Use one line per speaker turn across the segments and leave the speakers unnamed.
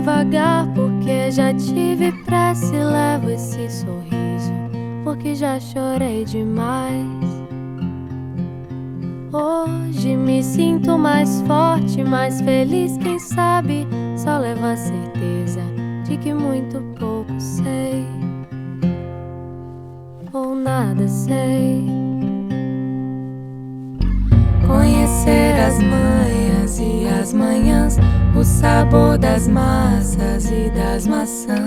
negar porque já tive pressa e levo esse sorriso porque já chorei demais. Hoje me sinto mais forte, mais feliz, quem sabe só levo a certeza de que muito pouco sei ou nada sei. Conhecer as manhas e as manhãs, o sabor das massas e das maçãs.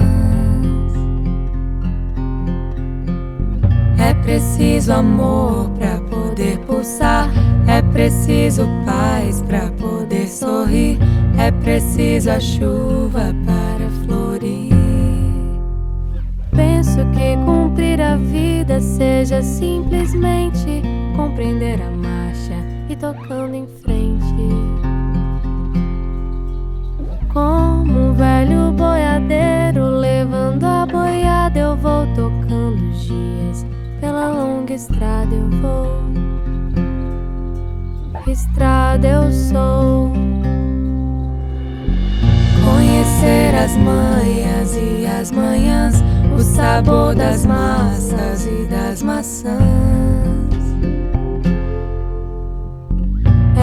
É preciso amor para poder pulsar, é preciso paz para poder sorrir, é preciso a chuva para florir. Penso que cumprir a vida seja simplesmente compreender a marcha e tocando em frente. Como um velho boiadeiro levando a boiada, eu vou tocando os dias. Pela longa estrada eu vou. Estrada eu sou. Conhecer as manhas e as manhãs, o sabor das massas e das maçãs.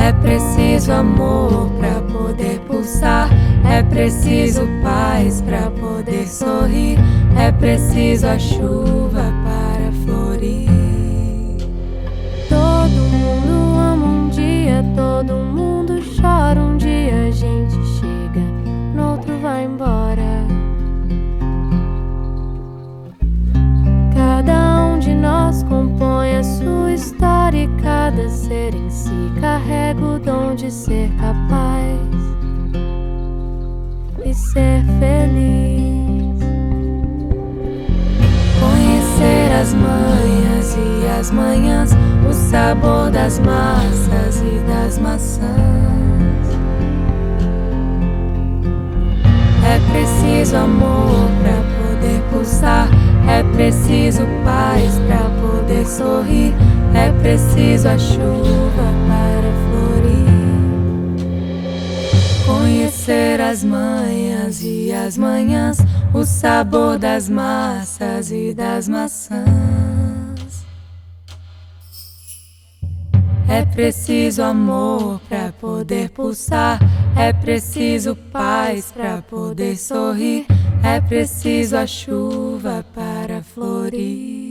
É preciso amor para poder pulsar, é preciso paz para poder sorrir, é preciso a chuva para florir. Todo mundo ama um dia, todo mundo chora um dia, a gente chega, no outro vai embora. Cada um de nós compõe a sua história e cada ser em si carrega o dom de ser capaz e ser feliz. Conhecer as manhas e as manhãs, o sabor das massas e das maçãs. É preciso amor para poder pulsar, é preciso paz para poder sorrir, é preciso a chuva Conhecer as manhas e as manhãs, o sabor das massas e das maçãs. É preciso amor para poder pulsar, é preciso paz para poder sorrir, é preciso a chuva para florir.